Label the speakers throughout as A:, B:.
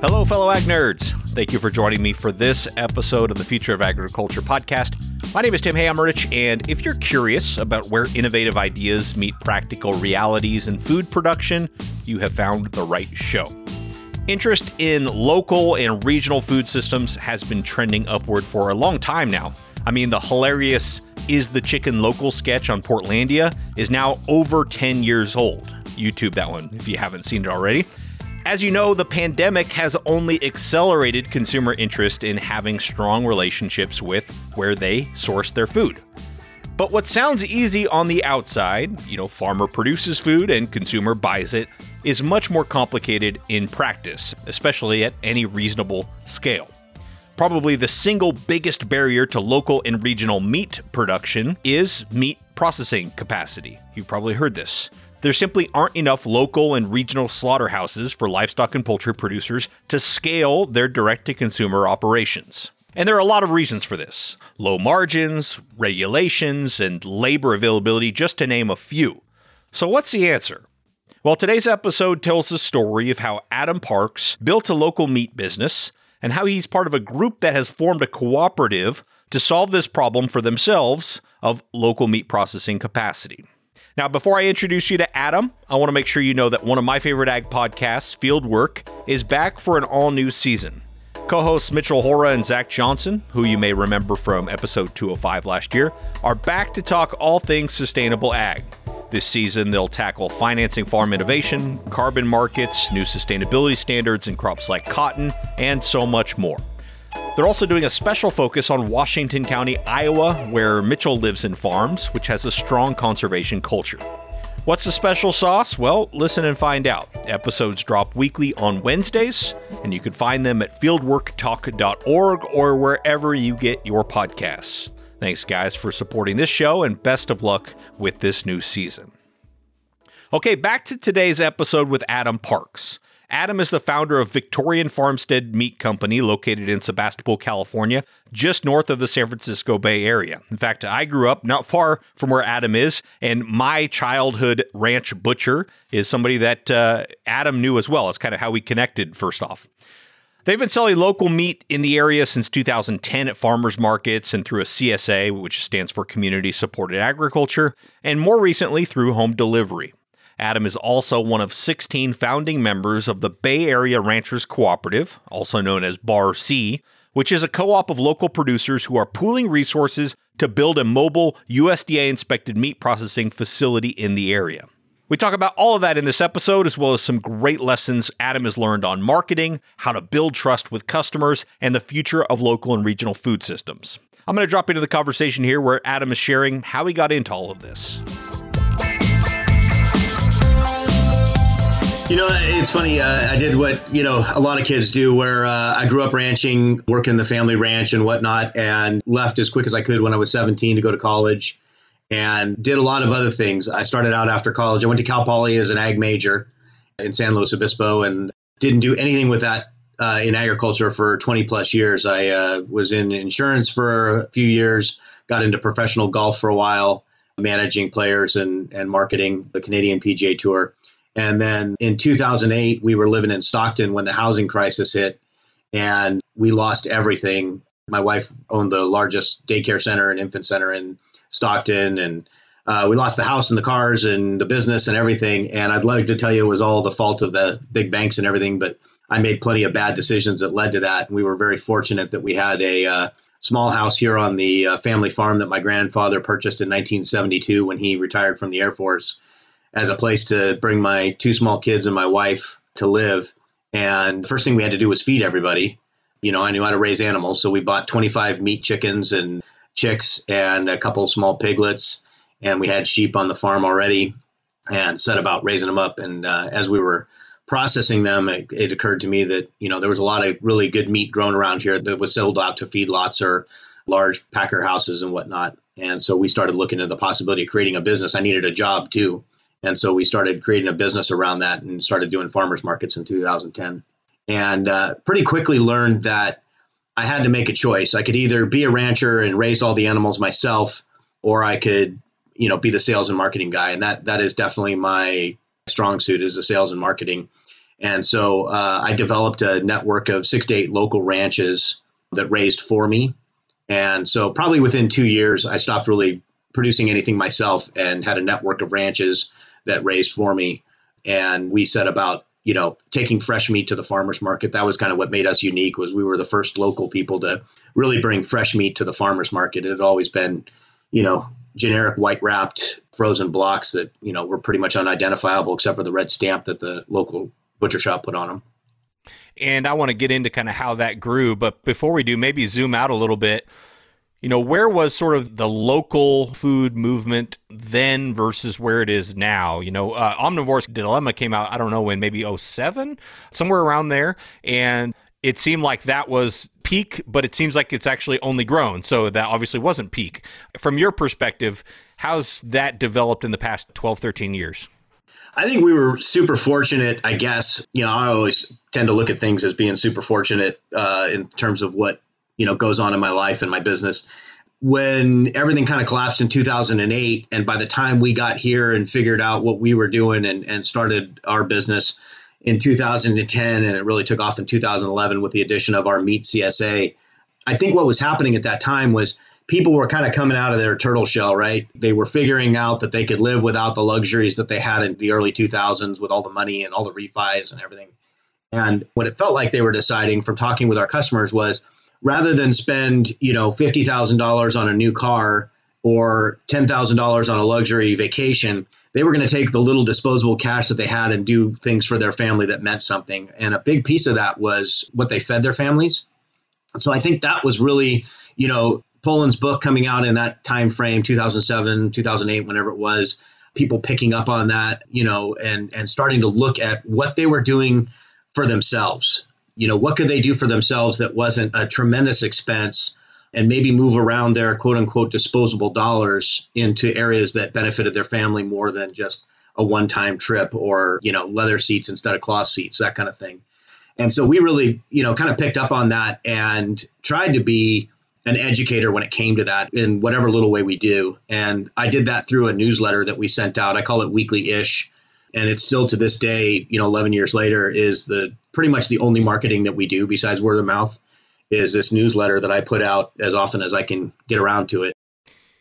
A: Hello, fellow ag nerds. Thank you for joining me for this episode of the Future of Agriculture podcast. My name is Tim Hammerich, and if you're curious about where innovative ideas meet practical realities in food production, you have found the right show. Interest in local and regional food systems has been trending upward for a long time now. I mean, the hilarious Is the Chicken Local sketch on Portlandia is now over 10 years old. YouTube that one if you haven't seen it already. As you know, the pandemic has only accelerated consumer interest in having strong relationships with where they source their food. But what sounds easy on the outside, you know, farmer produces food and consumer buys it, is much more complicated in practice, especially at any reasonable scale. Probably the single biggest barrier to local and regional meat production is meat processing capacity. You've probably heard this. There simply aren't enough local and regional slaughterhouses for livestock and poultry producers to scale their direct to consumer operations. And there are a lot of reasons for this low margins, regulations, and labor availability, just to name a few. So, what's the answer? Well, today's episode tells the story of how Adam Parks built a local meat business and how he's part of a group that has formed a cooperative to solve this problem for themselves of local meat processing capacity. Now, before I introduce you to Adam, I want to make sure you know that one of my favorite ag podcasts, Fieldwork, is back for an all new season. Co hosts Mitchell Hora and Zach Johnson, who you may remember from episode 205 last year, are back to talk all things sustainable ag. This season, they'll tackle financing farm innovation, carbon markets, new sustainability standards in crops like cotton, and so much more. They're also doing a special focus on Washington County, Iowa, where Mitchell lives and farms, which has a strong conservation culture. What's the special sauce? Well, listen and find out. Episodes drop weekly on Wednesdays, and you can find them at fieldworktalk.org or wherever you get your podcasts. Thanks, guys, for supporting this show, and best of luck with this new season. Okay, back to today's episode with Adam Parks. Adam is the founder of Victorian Farmstead Meat Company, located in Sebastopol, California, just north of the San Francisco Bay Area. In fact, I grew up not far from where Adam is, and my childhood ranch butcher is somebody that uh, Adam knew as well. It's kind of how we connected, first off. They've been selling local meat in the area since 2010 at farmers markets and through a CSA, which stands for Community Supported Agriculture, and more recently through home delivery. Adam is also one of 16 founding members of the Bay Area Ranchers Cooperative, also known as Bar C, which is a co op of local producers who are pooling resources to build a mobile USDA inspected meat processing facility in the area. We talk about all of that in this episode, as well as some great lessons Adam has learned on marketing, how to build trust with customers, and the future of local and regional food systems. I'm going to drop into the conversation here where Adam is sharing how he got into all of this.
B: You know, it's funny. Uh, I did what you know a lot of kids do, where uh, I grew up ranching, working the family ranch and whatnot, and left as quick as I could when I was 17 to go to college, and did a lot of other things. I started out after college. I went to Cal Poly as an ag major in San Luis Obispo, and didn't do anything with that uh, in agriculture for 20 plus years. I uh, was in insurance for a few years, got into professional golf for a while, managing players and and marketing the Canadian PGA Tour and then in 2008, we were living in Stockton when the housing crisis hit, and we lost everything. My wife owned the largest daycare center and infant center in Stockton, and uh, we lost the house and the cars and the business and everything. And I'd like to tell you it was all the fault of the big banks and everything, but I made plenty of bad decisions that led to that. And we were very fortunate that we had a uh, small house here on the uh, family farm that my grandfather purchased in 1972 when he retired from the Air Force as a place to bring my two small kids and my wife to live. And the first thing we had to do was feed everybody. You know, I knew how to raise animals, so we bought 25 meat chickens and chicks and a couple small piglets, and we had sheep on the farm already, and set about raising them up. And uh, as we were processing them, it, it, occurred to me that you know there was a lot of really good meat grown around here that was sold out to feedlots or large packer houses and whatnot. And so we started looking at the possibility of creating a business. I needed a job too. And so we started creating a business around that and started doing farmers markets in 2010. And uh, pretty quickly learned that I had to make a choice. I could either be a rancher and raise all the animals myself, or I could, you know, be the sales and marketing guy. And that that is definitely my strong suit is the sales and marketing. And so uh, I developed a network of six to eight local ranches that raised for me. And so probably within two years, I stopped really producing anything myself and had a network of ranches that raised for me. And we set about you know taking fresh meat to the farmers market that was kind of what made us unique was we were the first local people to really bring fresh meat to the farmers market. It had always been you know generic white wrapped frozen blocks that you know were pretty much unidentifiable except for the red stamp that the local butcher shop put on them
A: and i want to get into kind of how that grew but before we do maybe zoom out a little bit you know, where was sort of the local food movement then versus where it is now? You know, uh, Omnivore's Dilemma came out, I don't know when, maybe 07, somewhere around there. And it seemed like that was peak, but it seems like it's actually only grown. So that obviously wasn't peak. From your perspective, how's that developed in the past 12, 13 years?
B: I think we were super fortunate, I guess. You know, I always tend to look at things as being super fortunate uh, in terms of what you know goes on in my life and my business. When everything kind of collapsed in 2008 and by the time we got here and figured out what we were doing and, and started our business in 2010 and it really took off in 2011 with the addition of our meat csa i think what was happening at that time was people were kind of coming out of their turtle shell right? They were figuring out that they could live without the luxuries that they had in the early 2000s with all the money and all the refis and everything. And what it felt like they were deciding from talking with our customers was rather than spend you know fifty thousand dollars on a new car or ten thousand dollars on a luxury vacation, they were going to take the little disposable cash that they had and do things for their family that meant something. And a big piece of that was what they fed their families. So I think that was really, you know, Pollan's book coming out in that time frame, 2007, 2008, whenever it was, people picking up on that, you know, and and starting to look at what they were doing for themselves you know, what could they do for themselves that wasn't a tremendous expense and maybe move around their quote unquote disposable dollars into areas that benefited their family more than just a one time trip or, you know, leather seats instead of cloth seats, that kind of thing. And so we really, you know, kind of picked up on that and tried to be an educator when it came to that in whatever little way we do. And I did that through a newsletter that we sent out. I call it weekly ish and it's still to this day, you know, 11 years later, is the pretty much the only marketing that we do besides word of mouth is this newsletter that I put out as often as I can get around to it.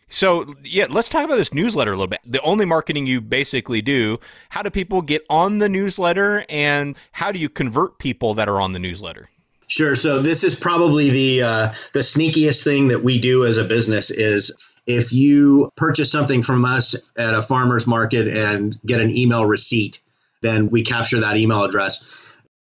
A: So, yeah, let's talk about this newsletter a little bit. The only marketing you basically do, how do people get on the newsletter and how do you convert people that are on the newsletter?
B: Sure. So this is probably the uh, the sneakiest thing that we do as a business is if you purchase something from us at a farmer's market and get an email receipt, then we capture that email address.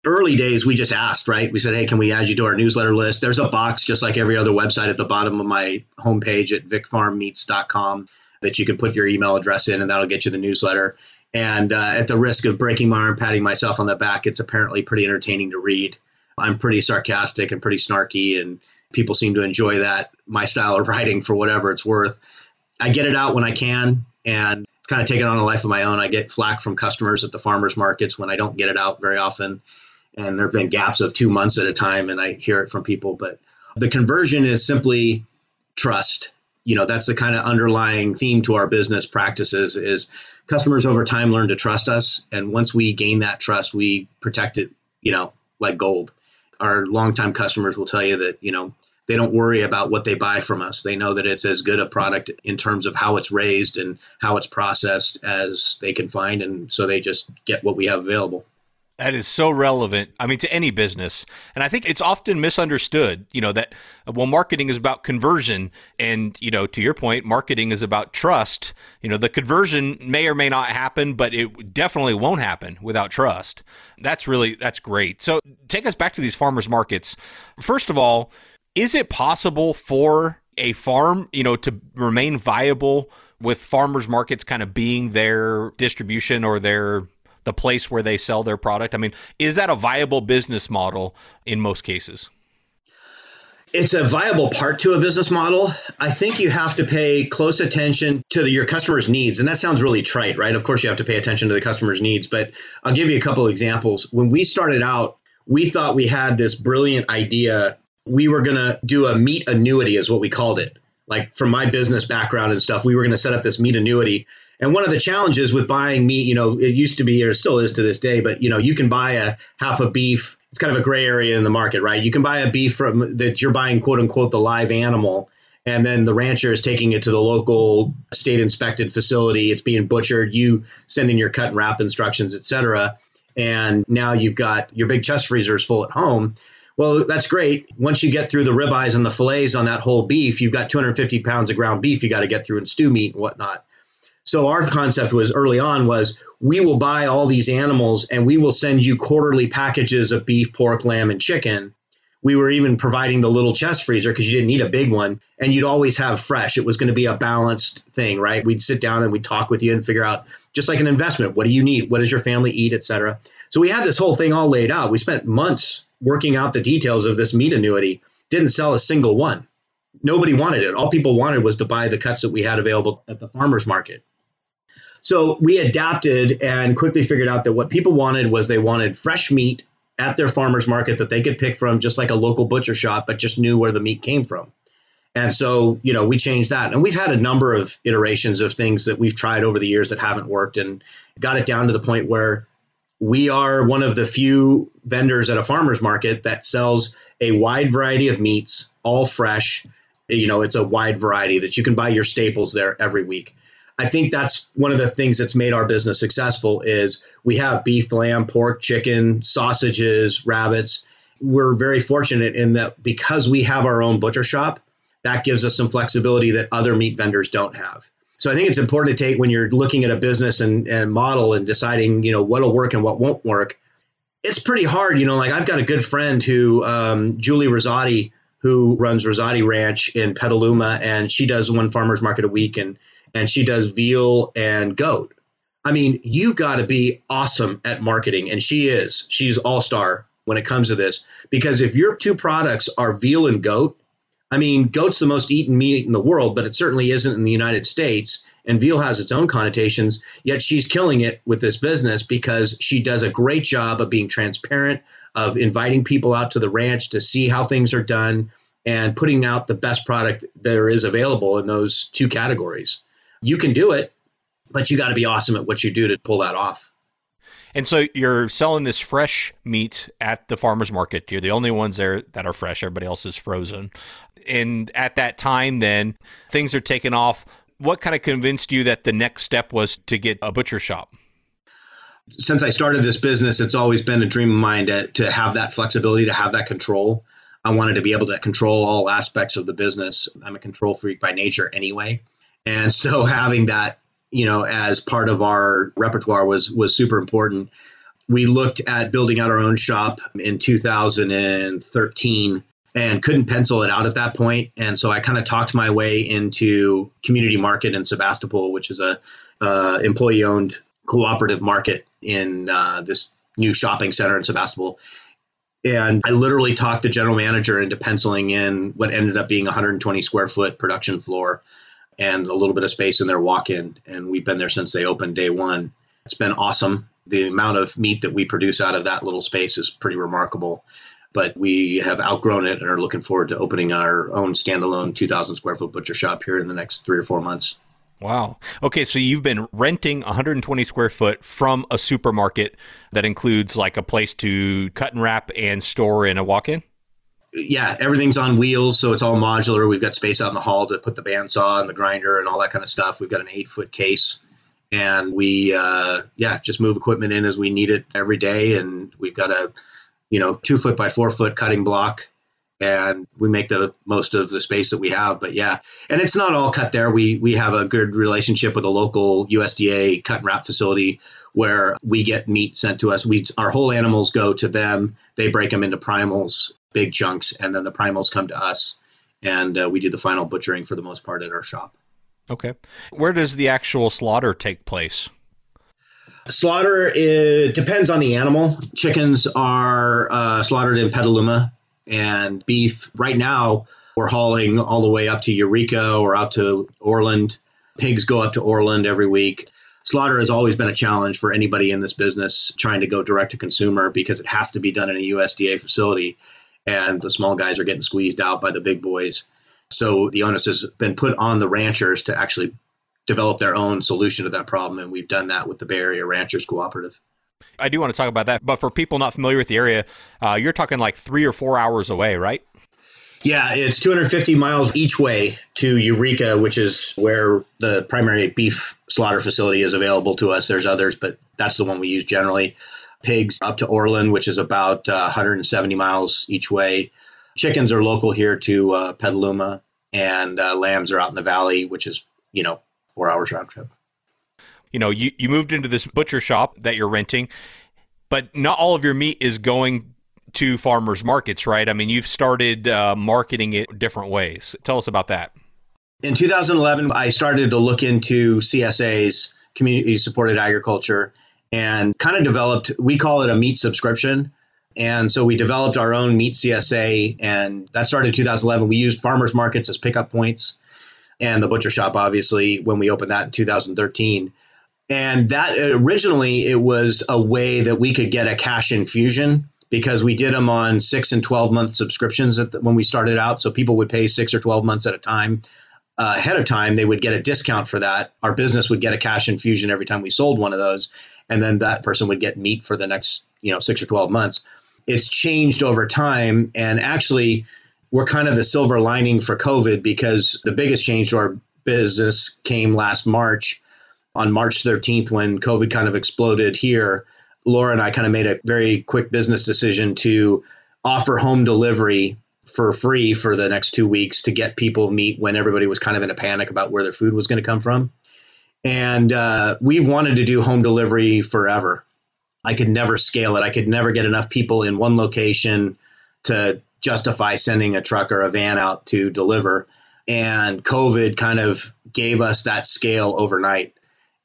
B: Early days, we just asked, right? We said, hey, can we add you to our newsletter list? There's a box, just like every other website, at the bottom of my homepage at vicfarmmeats.com that you can put your email address in, and that'll get you the newsletter. And uh, at the risk of breaking my arm, patting myself on the back, it's apparently pretty entertaining to read. I'm pretty sarcastic and pretty snarky, and people seem to enjoy that my style of writing for whatever it's worth. I get it out when I can, and it's kind of taken on a life of my own. I get flack from customers at the farmers markets when I don't get it out very often, and there have been gaps of two months at a time, and I hear it from people. But the conversion is simply trust. You know, that's the kind of underlying theme to our business practices is customers over time learn to trust us, and once we gain that trust, we protect it. You know, like gold our longtime customers will tell you that you know they don't worry about what they buy from us. They know that it's as good a product in terms of how it's raised and how it's processed as they can find, and so they just get what we have available.
A: That is so relevant. I mean, to any business. And I think it's often misunderstood, you know, that, well, marketing is about conversion. And, you know, to your point, marketing is about trust. You know, the conversion may or may not happen, but it definitely won't happen without trust. That's really, that's great. So take us back to these farmers markets. First of all, is it possible for a farm, you know, to remain viable with farmers markets kind of being their distribution or their the place where they sell their product? I mean, is that a viable business model in most cases?
B: It's a viable part to a business model. I think you have to pay close attention to the, your customer's needs. And that sounds really trite, right? Of course, you have to pay attention to the customer's needs. But I'll give you a couple examples. When we started out, we thought we had this brilliant idea. We were going to do a meat annuity, is what we called it. Like from my business background and stuff, we were going to set up this meat annuity And one of the challenges with buying meat, you know, it used to be or still is to this day, but you know, you can buy a half a beef. It's kind of a gray area in the market, right? You can buy a beef from that you're buying quote unquote the live animal and then the rancher is taking it to the local state inspected facility. It's being butchered. You send in your cut and wrap instructions etc and now you've got your big chest freezers full at home. Well that's great. Once you get through the ribeyes and the fillets on that whole beef you've got 250 pounds of ground beef you got to get through and stew meat and whatnot so our concept was early on was we will buy all these animals and we will send you quarterly packages of beef pork lamb and chicken. We were even providing the little chest freezer because you didn't need a big one and you'd always have fresh. It was going to be a balanced thing right? We'd sit down and we'd talk with you and figure out just like an investment what do you need? What does your family eat etc so we had this whole thing all laid out. We spent months working out the details of this meat annuity. Didn't sell a single one. Nobody wanted it. All people wanted was to buy the cuts that we had available at the farmers market so we adapted and quickly figured out that what people wanted was they wanted fresh meat at their farmers market that they could pick from just like a local butcher shop, but just knew where the meat came from. And so, you know, we changed that. And we've had a number of iterations of things that we've tried over the years that haven't worked and got it down to the point where we are one of the few vendors at a farmer's market that sells a wide variety of meats, all fresh. You know, it's a wide variety that you can buy your staples there every week. I think that's one of the things that's made our business successful is we have beef, lamb, pork, chicken, sausages, rabbits. We're very fortunate in that because we have our own butcher shop, that gives us some flexibility that other meat vendors don't have. So I think it's important to take when you're looking at a business and, and model and deciding, you know, what'll work and what won't work. It's pretty hard, you know. Like I've got a good friend who, um, Julie Rossotti, who runs Rossotti Ranch in Petaluma, and she does one farmers market a week, and and she does veal and goat. I mean, you've got to be awesome at marketing, and she is. She's all star when it comes to this because if your two products are veal and goat, I mean, goat's the most eaten meat in the world, but it certainly isn't in the United States. And veal has its own connotations, yet she's killing it with this business because she does a great job of being transparent, of inviting people out to the ranch to see how things are done, and putting out the best product there is available in those two categories you can do it, but you got to be awesome at what you do to pull that off.
A: And so you're selling this fresh meat at the farmers market. You're the only ones there that are fresh. Everybody else is frozen. And at that time, then things are taken off. What kind of convinced you that the next step was to get a butcher shop?
B: Since I started this business, it's always been a dream of mine to, to have that flexibility, to have that control. I wanted to be able to control all aspects of the business. I'm a control freak by nature anyway. And so having that, you know, as part of our repertoire was was super important. We looked at building out our own shop in 2013 and couldn't pencil it out at that point. And so I kind of talked my way into Community Market in Sebastopol, which is a uh, employee owned cooperative market in uh, this new shopping center in Sebastopol. And I literally talked the general manager into penciling in what ended up being 120 square foot production floor and a little bit of space in their walk in. And we've been there since they opened day one. It's been awesome. The amount of meat that we produce out of that little space is pretty remarkable. But we have outgrown it and are looking forward to opening our own standalone 2,000 square foot butcher shop here in the next three or four months.
A: Wow. Okay, so you've been renting 120 square foot from a supermarket that includes like a place to cut and wrap and store in a walk in?
B: Yeah, everything's on wheels, so it's all modular. We've got space out in the hall to put the bandsaw and the grinder and all that kind of stuff. We've got an eight foot case, and we uh, yeah just move equipment in as we need it every day. And we've got a you know two foot by four foot cutting block, and we make the most of the space that we have. But yeah, and it's not all cut there. We we have a good relationship with a local USDA cut and wrap facility where we get meat sent to us. We our whole animals go to them. They break them into primals big chunks, and then the primals come to us, and uh, we do the final butchering for the most part at our shop.
A: Okay, where does the actual slaughter take place?
B: Slaughter it depends on the animal. Chickens are uh, slaughtered in Petaluma, and beef right now we're hauling all the way up to Eureka or out to Orland. Pigs go up to Orland every week. Slaughter has always been a challenge for anybody in this business trying to go direct to consumer because it has to be done in a USDA facility and the small guys are getting squeezed out by the big boys. So the onus has been put on the ranchers to actually develop their own solution to that problem. And we've done that with the Bay Area Ranchers Cooperative.
A: I do want to talk about that, but for people not familiar with the area, uh, you're talking like three or four hours away, right?
B: Yeah, it's 250 miles each way to Eureka, which is where the primary beef slaughter facility is available to us. There's others, but that's the one we use generally. Pigs up to Orland, which is about uh, 170 miles each way. Chickens are local here to uh, Petaluma, and uh, lambs are out in the valley, which is, you know, four hours round trip.
A: You know, you, you moved into this butcher shop that you're renting, but not all of your meat is going to farmers markets, right? I mean, you've started uh, marketing it different ways. Tell us about that.
B: In 2011, I started to look into CSAs, community supported agriculture, and kind of developed, we call it a meat subscription. And so we developed our own meat CSA, and that started in 2011. We used farmers markets as pickup points, and the butcher shop, obviously, when we opened that in 2013. And that originally, it was a way that we could get a cash infusion because we did them on six and 12 month subscriptions the, when we started out. So people would pay six or 12 months at a time. Uh, ahead of time, they would get a discount for that. Our business would get a cash infusion every time we sold one of those. And then that person would get meat for the next, you know, six or 12 months. It's changed over time. And actually, we're kind of the silver lining for COVID because the biggest change to our business came last March on March 13th when COVID kind of exploded here. Laura and I kind of made a very quick business decision to offer home delivery for free for the next two weeks to get people meat when everybody was kind of in a panic about where their food was going to come from. And uh, we've wanted to do home delivery forever. I could never scale it. I could never get enough people in one location to justify sending a truck or a van out to deliver. And COVID kind of gave us that scale overnight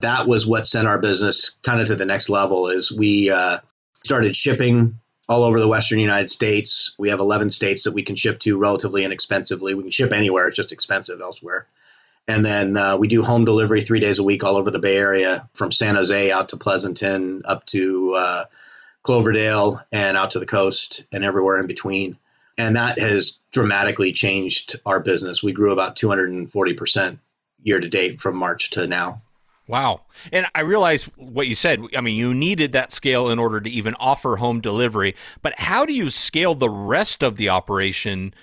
B: that was what sent our business kind of to the next level is we uh, started shipping all over the western united states. We have 11 states that we can ship to relatively inexpensively. We can ship anywhere it's just expensive elsewhere. And then uh, we do home delivery three days a week all over the bay area from san jose out to pleasanton up to uh, cloverdale and out to the coast and everywhere in between. And that has dramatically changed our business. We grew about 240% year to date from march to now
A: Wow. And I realize what you said. I mean, you needed that scale in order to even offer home delivery. But how do you scale the rest of the operation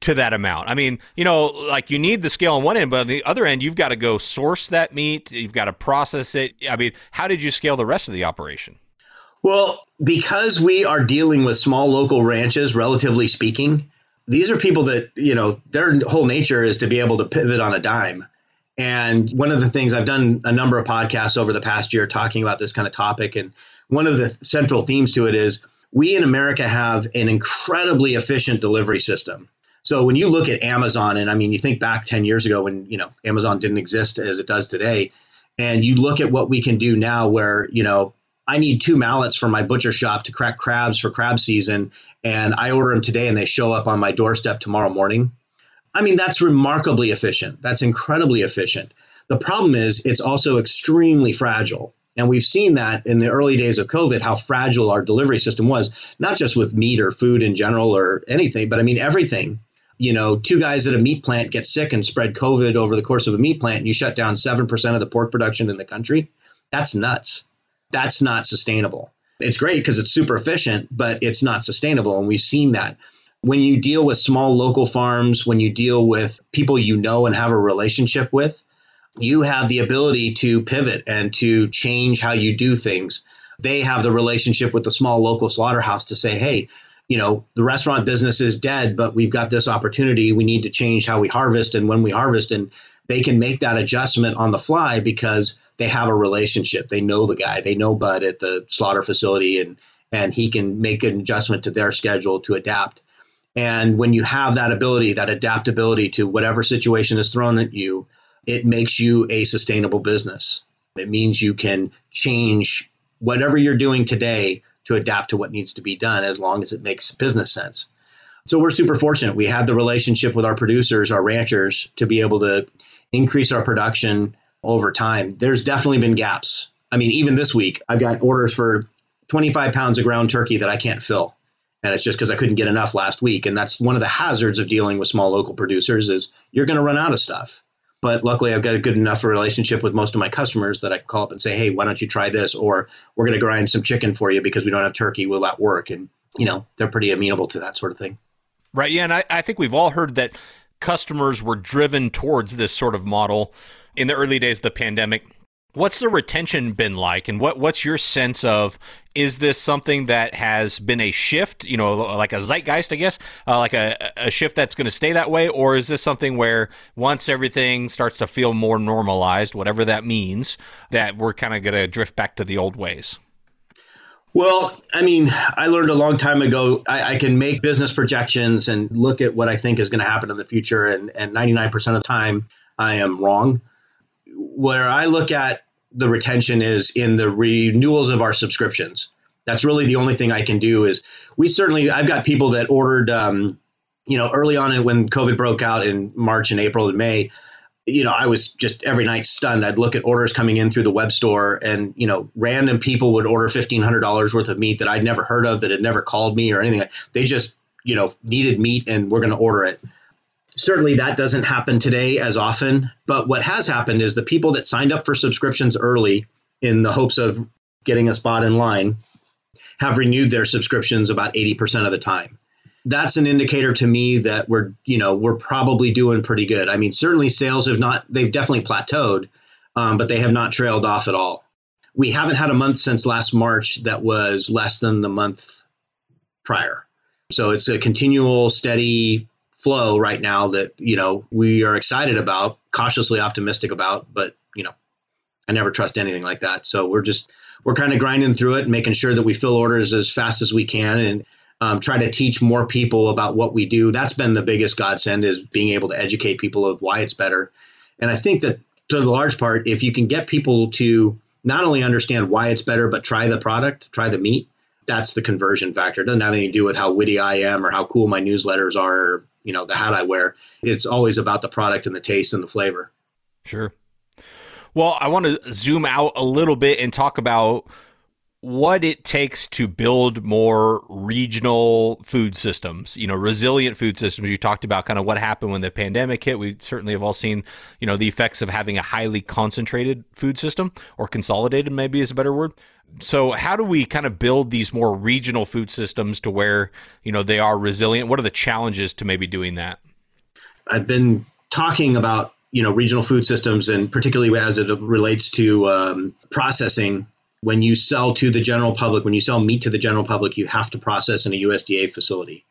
A: to that amount? I mean, you know, like you need the scale on one end, but on the other end, you've got to go source that meat, you've got to process it. I mean, how did you scale the rest of the operation?
B: Well, because we are dealing with small local ranches, relatively speaking, these are people that, you know, their whole nature is to be able to pivot on a dime and one of the things I've done a number of podcasts over the past year talking about this kind of topic. And one of the central themes to it is we in America have an incredibly efficient delivery system. So when you look at Amazon, and I mean, you think back 10 years ago when, you know, Amazon didn't exist as it does today, and you look at what we can do now where, you know, I need two mallets for my butcher shop to crack crabs for crab season, and I order them today and they show up on my doorstep tomorrow morning. I mean, that's remarkably efficient. That's incredibly efficient. The problem is it's also extremely fragile. And we've seen that in the early days of COVID, how fragile our delivery system was, not just with meat or food in general or anything, but I mean, everything. You know, two guys at a meat plant get sick and spread COVID over the course of a meat plant, and you shut down 7% of the pork production in the country. That's nuts. That's not sustainable. It's great because it's super efficient, but it's not sustainable. And we've seen that when you deal with small local farms, when you deal with people you know and have a relationship with, you have the ability to pivot and to change how you do things. They have the relationship with the small local slaughterhouse to say, hey, you know, the restaurant business is dead, but we've got this opportunity. We need to change how we harvest and when we harvest. And they can make that adjustment on the fly because they have a relationship. They know the guy, they know Bud at the slaughter facility, and and he can make an adjustment to their schedule to adapt. And when you have that ability, that adaptability to whatever situation is thrown at you, it makes you a sustainable business. It means you can change whatever you're doing today to adapt to what needs to be done as long as it makes business sense. So we're super fortunate. We had the relationship with our producers, our ranchers, to be able to increase our production over time. There's definitely been gaps. I mean, even this week, I've got orders for 25 pounds of ground turkey that I can't fill and it's just because I couldn't get enough last week. And that's one of the hazards of dealing with small local producers is you're going to run out of stuff. But luckily, I've got a good enough relationship with most of my customers that I can call up and say, "Hey, why don't you try this?" Or we're going to grind some chicken for you because we don't have turkey. Will that work? And you know, they're pretty amenable to that sort of thing.
A: Right. Yeah, and I, I think we've all heard that customers were driven towards this sort of model in the early days of the pandemic What's the retention been like, and what what's your sense of? Is this something that has been a shift, you know, like a zeitgeist, I guess, uh, like a, a shift that's going to stay that way, or is this something where once everything starts to feel more normalized, whatever that means, that we're kind of going to drift back to the old ways?
B: Well, I mean, I learned a long time ago I, I, can make business projections and look at what I think is going to happen in the future, and, and 99% of the time I am wrong where I look at the retention is in the renewals of our subscriptions. That's really the only thing I can do. Is we certainly I've got people that ordered, um, you know, early on when COVID broke out in March and April and May. You know, I was just every night stunned. I'd look at orders coming in through the web store, and you know, random people would order fifteen hundred dollars worth of meat that I'd never heard of, that had never called me or anything. They just, you know, needed meat, and we're going to order it certainly that doesn't happen today as often. But what has happened is the people that signed up for subscriptions early in the hopes of getting a spot in line have renewed their subscriptions about 80% of the time. That's an indicator to me that we're, you know, we're probably doing pretty good. I mean, certainly sales have not, they've definitely plateaued, um, but they have not trailed off at all. We haven't had a month since last March that was less than the month prior. So it's a continual, steady flow right now that you know we are excited about, cautiously optimistic about, but you know, I never trust anything like that. So we're just we're kind of grinding through it, making sure that we fill orders as fast as we can, and um, try to teach more people about what we do. That's been the biggest godsend is being able to educate people of why it's better. And I think that to the large part, if you can get people to not only understand why it's better, but try the product, try the meat, that's the conversion factor. It doesn't have anything to do with how witty I am or how cool my newsletters are or you know the hat I wear. It's always about the product and the taste and the flavor.
A: Sure. Well, I want to zoom out a little bit and talk about what it takes to build more regional food systems, you know, resilient food systems. You talked about kind of what happened when the pandemic hit. We certainly have all seen, you know, the effects of having a highly concentrated food system or consolidated, maybe is a better word. So, how do we kind of build these more regional food systems to where, you know, they are resilient? What are the challenges to maybe doing that?
B: I've been talking about you know regional food systems and particularly as it relates to um, processing when you sell to the general public, when you sell meat to the general public, you have to process in a USDA facility.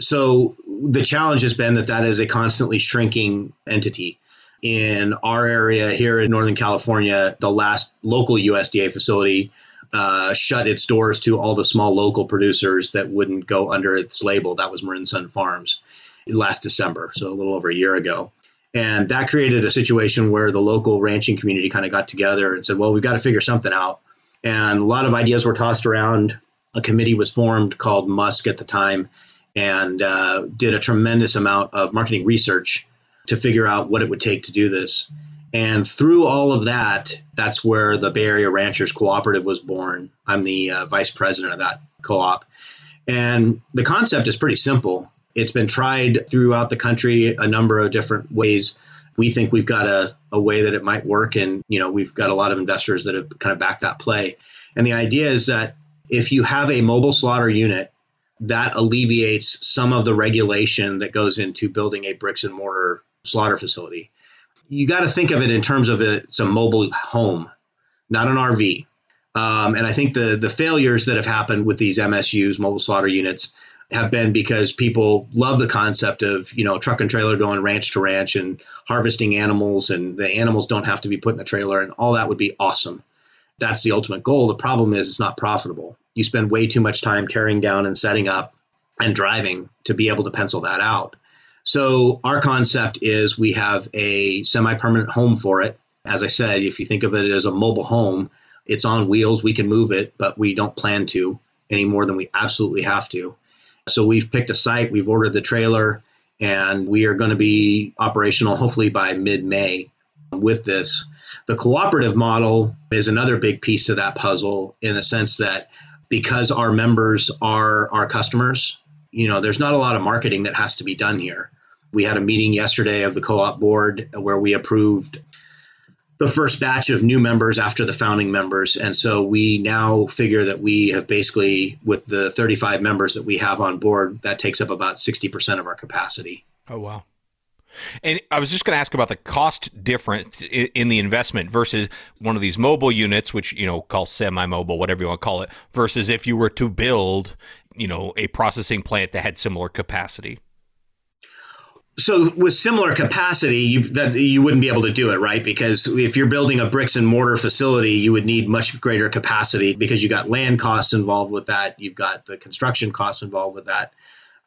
B: So the challenge has been that that is a constantly shrinking entity. In our area here in Northern California, the last local USDA facility uh, shut its doors to all the small local producers that wouldn't go under its label. That was Marin Sun Farms last December, so a little over a year ago. And that created a situation where the local ranching community kind of got together and said, well, we've got to figure something out and a lot of ideas were tossed around. A committee was formed called Musk at the time and uh, did a tremendous amount of marketing research to figure out what it would take to do this. And through all of that, that's where the Bay Area Ranchers Cooperative was born. I'm the uh, vice president of that co op. And the concept is pretty simple. It's been tried throughout the country a number of different ways we think we've got a, a way that it might work. And, you know, we've got a lot of investors that have kind of backed that play. And the idea is that if you have a mobile slaughter unit, that alleviates some of the regulation that goes into building a bricks and mortar slaughter facility. You got to think of it in terms of it's a mobile home, not an RV. Um, and I think the the failures that have happened with these MSUs, mobile slaughter units, have been because people love the concept of you know truck and trailer going ranch to ranch and harvesting animals and the animals don't have to be put in a trailer and all that would be awesome. That's the ultimate goal. The problem is it's not profitable. You spend way too much time tearing down and setting up and driving to be able to pencil that out. So our concept is we have a semi-permanent home for it. As i said if you think of it as a mobile home it's on wheels. We can move it but we don't plan to any more than we absolutely have to so we've picked a site, we've ordered the trailer, and we are going to be operational hopefully by mid May with this. The cooperative model is another big piece to that puzzle in the sense that because our members are our customers, you know, there's not a lot of marketing that has to be done here. We had a meeting yesterday of the co op board where we approved the first batch of new members after the founding members. And so we now figure that we have basically, with the 35 members that we have on board, that takes up about 60% of our capacity.
A: Oh, wow. And I was just going to ask about the cost difference in the investment versus one of these mobile units, which, you know, call semi mobile, whatever you want to call it, versus if you were to build, you know, a processing plant that had similar capacity
B: so with similar capacity you that you wouldn't be able to do it right? Because if you're building a bricks and mortar facility you would need much greater capacity because you got land costs involved with that. You've got the construction costs involved with that.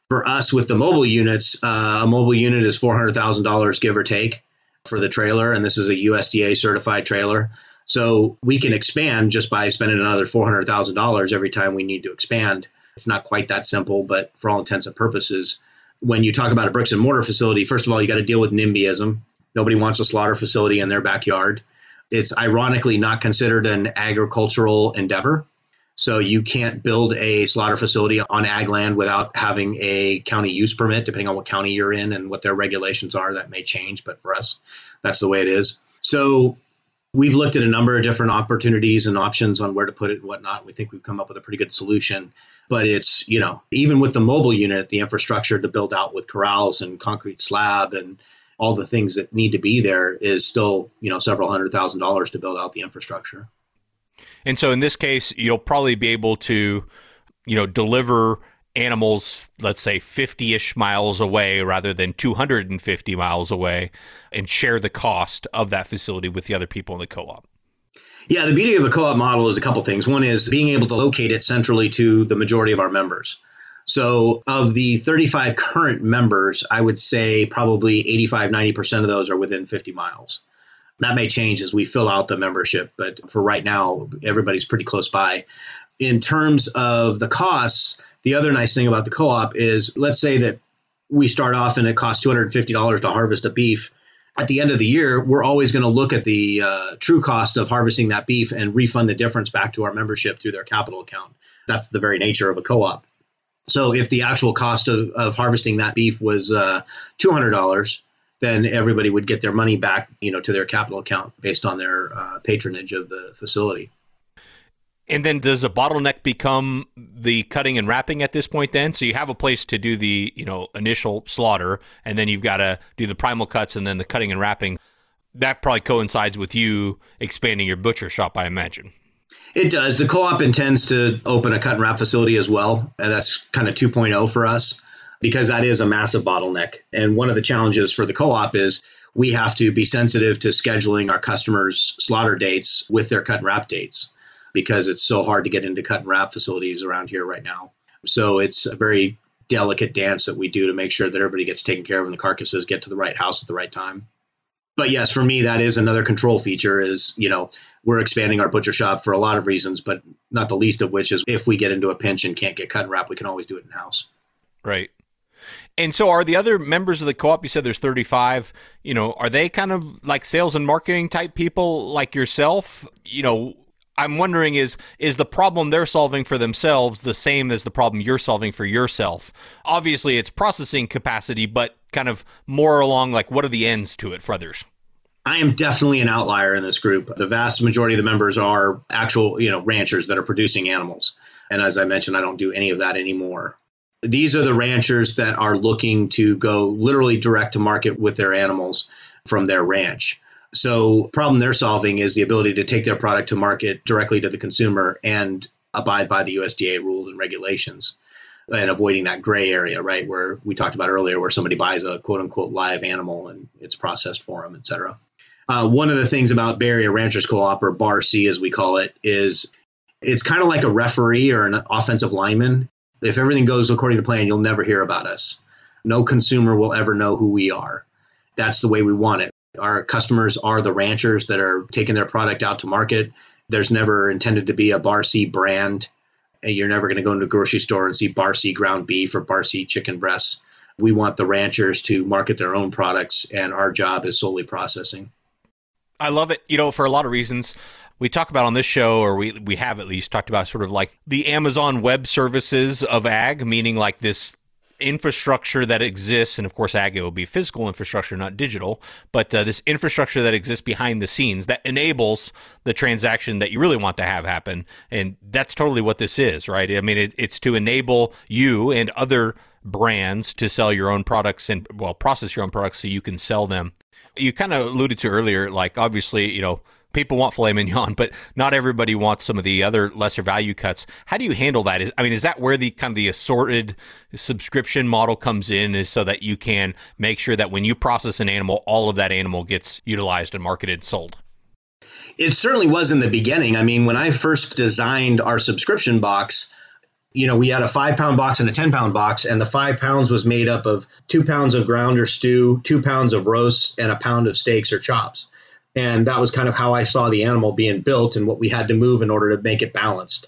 B: For us with the mobile units uh, a mobile unit is $400000 give or take for the trailer. And this is a usda certified trailer. So we can expand just by spending another $400000 every time we need to expand. It's not quite that simple but for all intents and purposes when you talk about a bricks and mortar facility, first of all, you got to deal with NIMBYism. Nobody wants a slaughter facility in their backyard. It's ironically not considered an agricultural endeavor. So you can't build a slaughter facility on ag land without having a county use permit, depending on what county you're in and what their regulations are. That may change, but for us, that's the way it is. So we've looked at a number of different opportunities and options on where to put it and whatnot. We think we've come up with a pretty good solution but it's you know even with the mobile unit the infrastructure to build out with corrals and concrete slab and all the things that need to be there is still you know several hundred thousand dollars to build out the infrastructure.
A: And so in this case you'll probably be able to you know deliver animals let's say 50ish miles away rather than 250 miles away and share the cost of that facility with the other people in the co-op
B: yeah, the beauty of a co-op model is a couple things. One is being able to locate it centrally to the majority of our members. So, of the 35 current members, I would say probably 85, 90% of those are within 50 miles. That may change as we fill out the membership, but for right now, everybody's pretty close by. In terms of the costs, the other nice thing about the co op is let's say that we start off and it costs $250 to harvest a beef at the end of the year, we're always going to look at the uh, true cost of harvesting that beef and refund the difference back to our membership through their capital account. That's the very nature of a co op. So if the actual cost of, of harvesting that beef was uh, $200, then everybody would get their money back, you know, to their capital account based on their uh, patronage of the facility.
A: And then does a bottleneck become the cutting and wrapping at this point then? So you have a place to do the, you know, initial slaughter and then you've got to do the primal cuts and then the cutting and wrapping. That probably coincides with you expanding your butcher shop, I imagine.
B: It does. The co-op intends to open a cut and wrap facility as well, and that's kind of 2.0 for us because that is a massive bottleneck. And one of the challenges for the co-op is we have to be sensitive to scheduling our customers' slaughter dates with their cut and wrap dates because it's so hard to get into cut and wrap facilities around here right now. So it's a very delicate dance that we do to make sure that everybody gets taken care of and the carcasses get to the right house at the right time. But yes, for me, that is another control feature is, you know, we're expanding our butcher shop for a lot of reasons, but not the least of which is if we get into a pinch and can't get cut and wrap, we can always do it in house.
A: Right. And so are the other members of the co-op, you said there's 35, you know, are they kind of like sales and marketing type people like yourself? You know, I'm wondering is is the problem they're solving for themselves the same as the problem you're solving for yourself? Obviously, it's processing capacity, but kind of more along like what are the ends to it for others?
B: I am definitely an outlier in this group. The vast majority of the members are actual, you know, ranchers that are producing animals. And as I mentioned, I don't do any of that anymore. These are the ranchers that are looking to go literally direct to market with their animals from their ranch. So, problem they're solving is the ability to take their product to market directly to the consumer and abide by the USDA rules and regulations and avoiding that gray area, right? Where we talked about earlier, where somebody buys a quote unquote live animal and it's processed for them, et cetera. Uh, one of the things about Area Ranchers Co-op or Bar C, as we call it, is it's kind of like a referee or an offensive lineman. If everything goes according to plan, you'll never hear about us. No consumer will ever know who we are. That's the way we want it. Our customers are the ranchers that are taking their product out to market. There's never intended to be a Bar C brand. You're never going to go into a grocery store and see Bar C ground beef or Bar C chicken breasts. We want the ranchers to market their own products, and our job is solely processing.
A: I love it, you know, for a lot of reasons. We talk about on this show, or we, we have at least talked about sort of like the Amazon Web Services of ag, meaning like this infrastructure that exists, and of course, ag will be physical infrastructure, not digital, but uh, this infrastructure that exists behind the scenes that enables the transaction that you really want to have happen. And that's totally what this is, right? I mean, it, it's to enable you and other brands to sell your own products and, well, process your own products so you can sell them. You kind of alluded to earlier, like, obviously, you know, people want filet mignon, but not everybody wants some of the other lesser value cuts. How do you handle that? Is I mean, is that where the kind of the assorted subscription model comes in, is so that you can make sure that when you process an animal, all of that animal gets utilized and marketed sold?
B: It certainly was in the beginning. I mean, when I first designed our subscription box, you know, we had a five pound box and a 10 pound box, and the five pounds was made up of two pounds of ground or stew, two pounds of roast, and a pound of steaks or chops. And that was kind of how I saw the animal being built and what we had to move in order to make it balanced.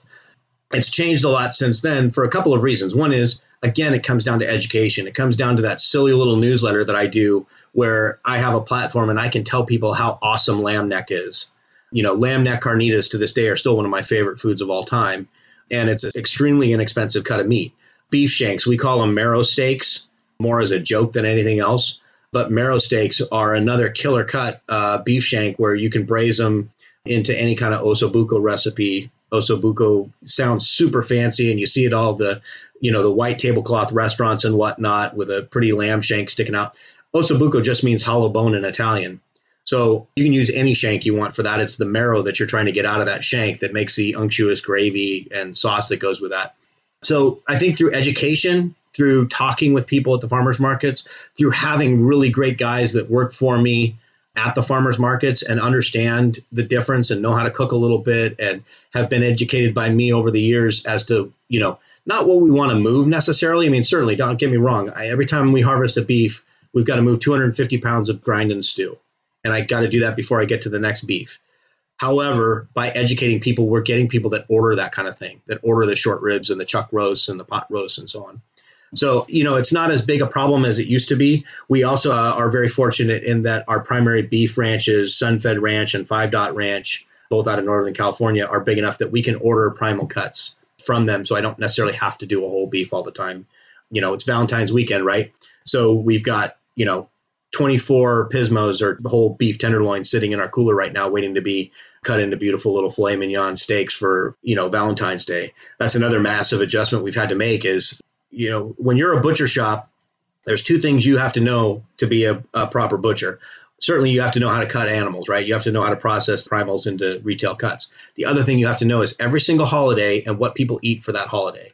B: It's changed a lot since then for a couple of reasons. One is, again, it comes down to education. It comes down to that silly little newsletter that I do where I have a platform and I can tell people how awesome lamb neck is. You know, lamb neck carnitas to this day are still one of my favorite foods of all time. And it's an extremely inexpensive cut of meat. Beef shanks, we call them marrow steaks more as a joke than anything else. But marrow steaks are another killer cut uh, beef shank where you can braise them into any kind of osso buco recipe. Osso buco sounds super fancy, and you see it all the, you know, the white tablecloth restaurants and whatnot with a pretty lamb shank sticking out. Osso buco just means hollow bone in Italian. So you can use any shank you want for that. It's the marrow that you're trying to get out of that shank that makes the unctuous gravy and sauce that goes with that. So I think through education, through talking with people at the farmers markets, through having really great guys that work for me at the farmers markets and understand the difference and know how to cook a little bit and have been educated by me over the years as to, you know, not what we want to move necessarily. I mean, certainly, don't get me wrong. I, every time we harvest a beef, we've got to move 250 pounds of grind and stew. And I got to do that before I get to the next beef. However, by educating people, we're getting people that order that kind of thing, that order the short ribs and the chuck roasts and the pot roasts and so on. So, you know, it's not as big a problem as it used to be. We also uh, are very fortunate in that our primary beef ranches, Sunfed Ranch and Five Dot Ranch, both out of Northern California, are big enough that we can order primal cuts from them. So I don't necessarily have to do a whole beef all the time. You know, it's Valentine's weekend, right? So we've got, you know, 24 PSMOs or whole beef tenderloin sitting in our cooler right now, waiting to be cut into beautiful little filet mignon steaks for you know Valentine's Day. That's another massive adjustment we've had to make. Is you know when you're a butcher shop, there's two things you have to know to be a, a proper butcher. Certainly, you have to know how to cut animals, right? You have to know how to process primals into retail cuts. The other thing you have to know is every single holiday and what people eat for that holiday.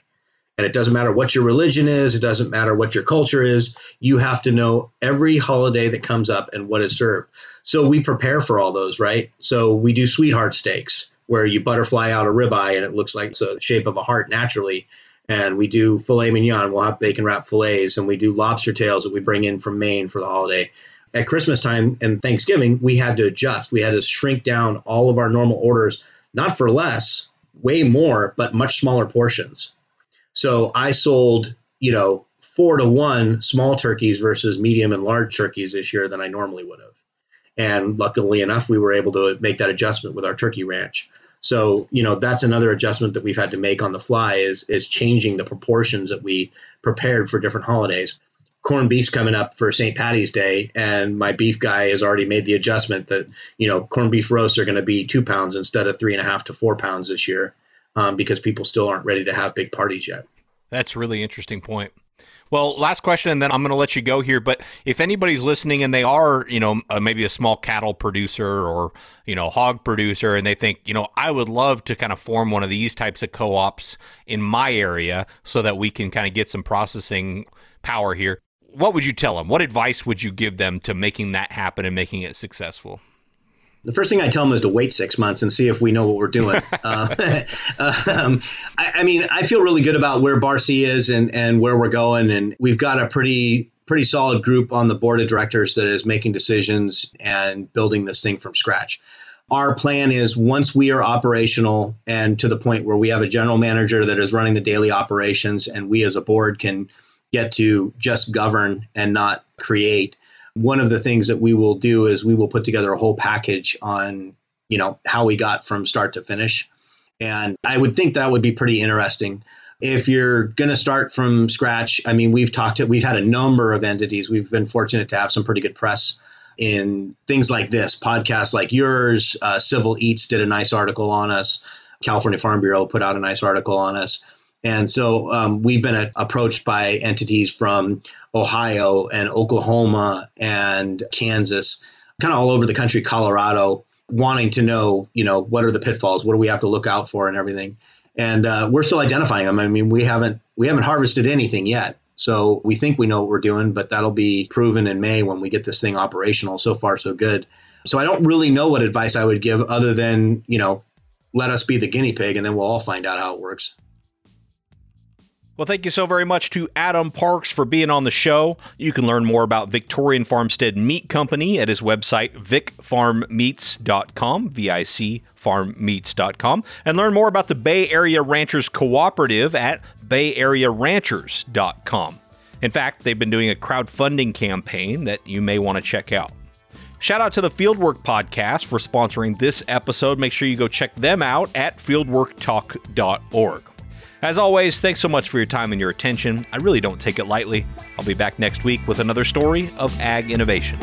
B: And it doesn't matter what your religion is, it doesn't matter what your culture is. You have to know every holiday that comes up and what is served. So we prepare for all those, right? So we do sweetheart steaks where you butterfly out a ribeye and it looks like it's the shape of a heart naturally. And we do filet mignon. We'll have bacon wrap fillets, and we do lobster tails that we bring in from Maine for the holiday. At Christmas time and Thanksgiving, we had to adjust. We had to shrink down all of our normal orders, not for less, way more, but much smaller portions so I sold, you know, four to one small turkeys versus medium and large turkeys this year than I normally would have. And luckily enough, we were able to make that adjustment with our turkey ranch. So, you know, that's another adjustment that we've had to make on the fly is is changing the proportions that we prepared for different holidays. Corned beef's coming up for St. Patty's Day, and my beef guy has already made the adjustment that, you know, corned beef roasts are going to be two pounds instead of three and a half to four pounds this year um, because people still aren't ready to have big parties yet.
A: That's a really interesting point. Well, last question, and then I'm going to let you go here. But if anybody's listening and they are, you know, uh, maybe a small cattle producer or, you know, hog producer, and they think, you know, I would love to kind of form one of these types of co ops in my area so that we can kind of get some processing power here, what would you tell them? What advice would you give them to making that happen and making it successful?
B: The first thing I tell them is to wait six months and see if we know what we're doing. uh, um, I, I, mean, I feel really good about where BARC is and, and where we're going. And we've got a pretty pretty solid group on the board of directors that is making decisions and building this thing from scratch. Our plan is once we are operational and to the point where we have a general manager that is running the daily operations and we as a board can get to just govern and not create one of the things that we will do is we will put together a whole package on you know how we got from start to finish and i would think that would be pretty interesting if you're going to start from scratch, I mean, we've talked to, we've had a number of entities. We've been fortunate to have some pretty good press in things like this, podcasts like yours. Uh, Civil Eats did a nice article on us. California Farm Bureau put out a nice article on us. And so um, we've been a- approached by entities from Ohio and Oklahoma and Kansas, kind of all over the country, Colorado, wanting to know, you know, what are the pitfalls? What do we have to look out for and everything? And uh, we're still identifying them. I mean, we haven't we haven't harvested anything yet. So we think we know what we're doing, but that'll be proven in May when we get this thing operational. So far, so good. So I don't really know what advice I would give other than, you know, let us be the guinea pig and then we'll all find out how it works.
A: Well, thank you so very much to Adam Parks for being on the show. You can learn more about Victorian Farmstead Meat Company at his website, vicfarmmeats.com, V I C farmmeats.com, and learn more about the Bay Area Ranchers Cooperative at bayarearanchers.com. In fact, they've been doing a crowdfunding campaign that you may want to check out. Shout out to the Fieldwork Podcast for sponsoring this episode. Make sure you go check them out at fieldworktalk.org. As always, thanks so much for your time and your attention. I really don't take it lightly. I'll be back next week with another story of ag innovation.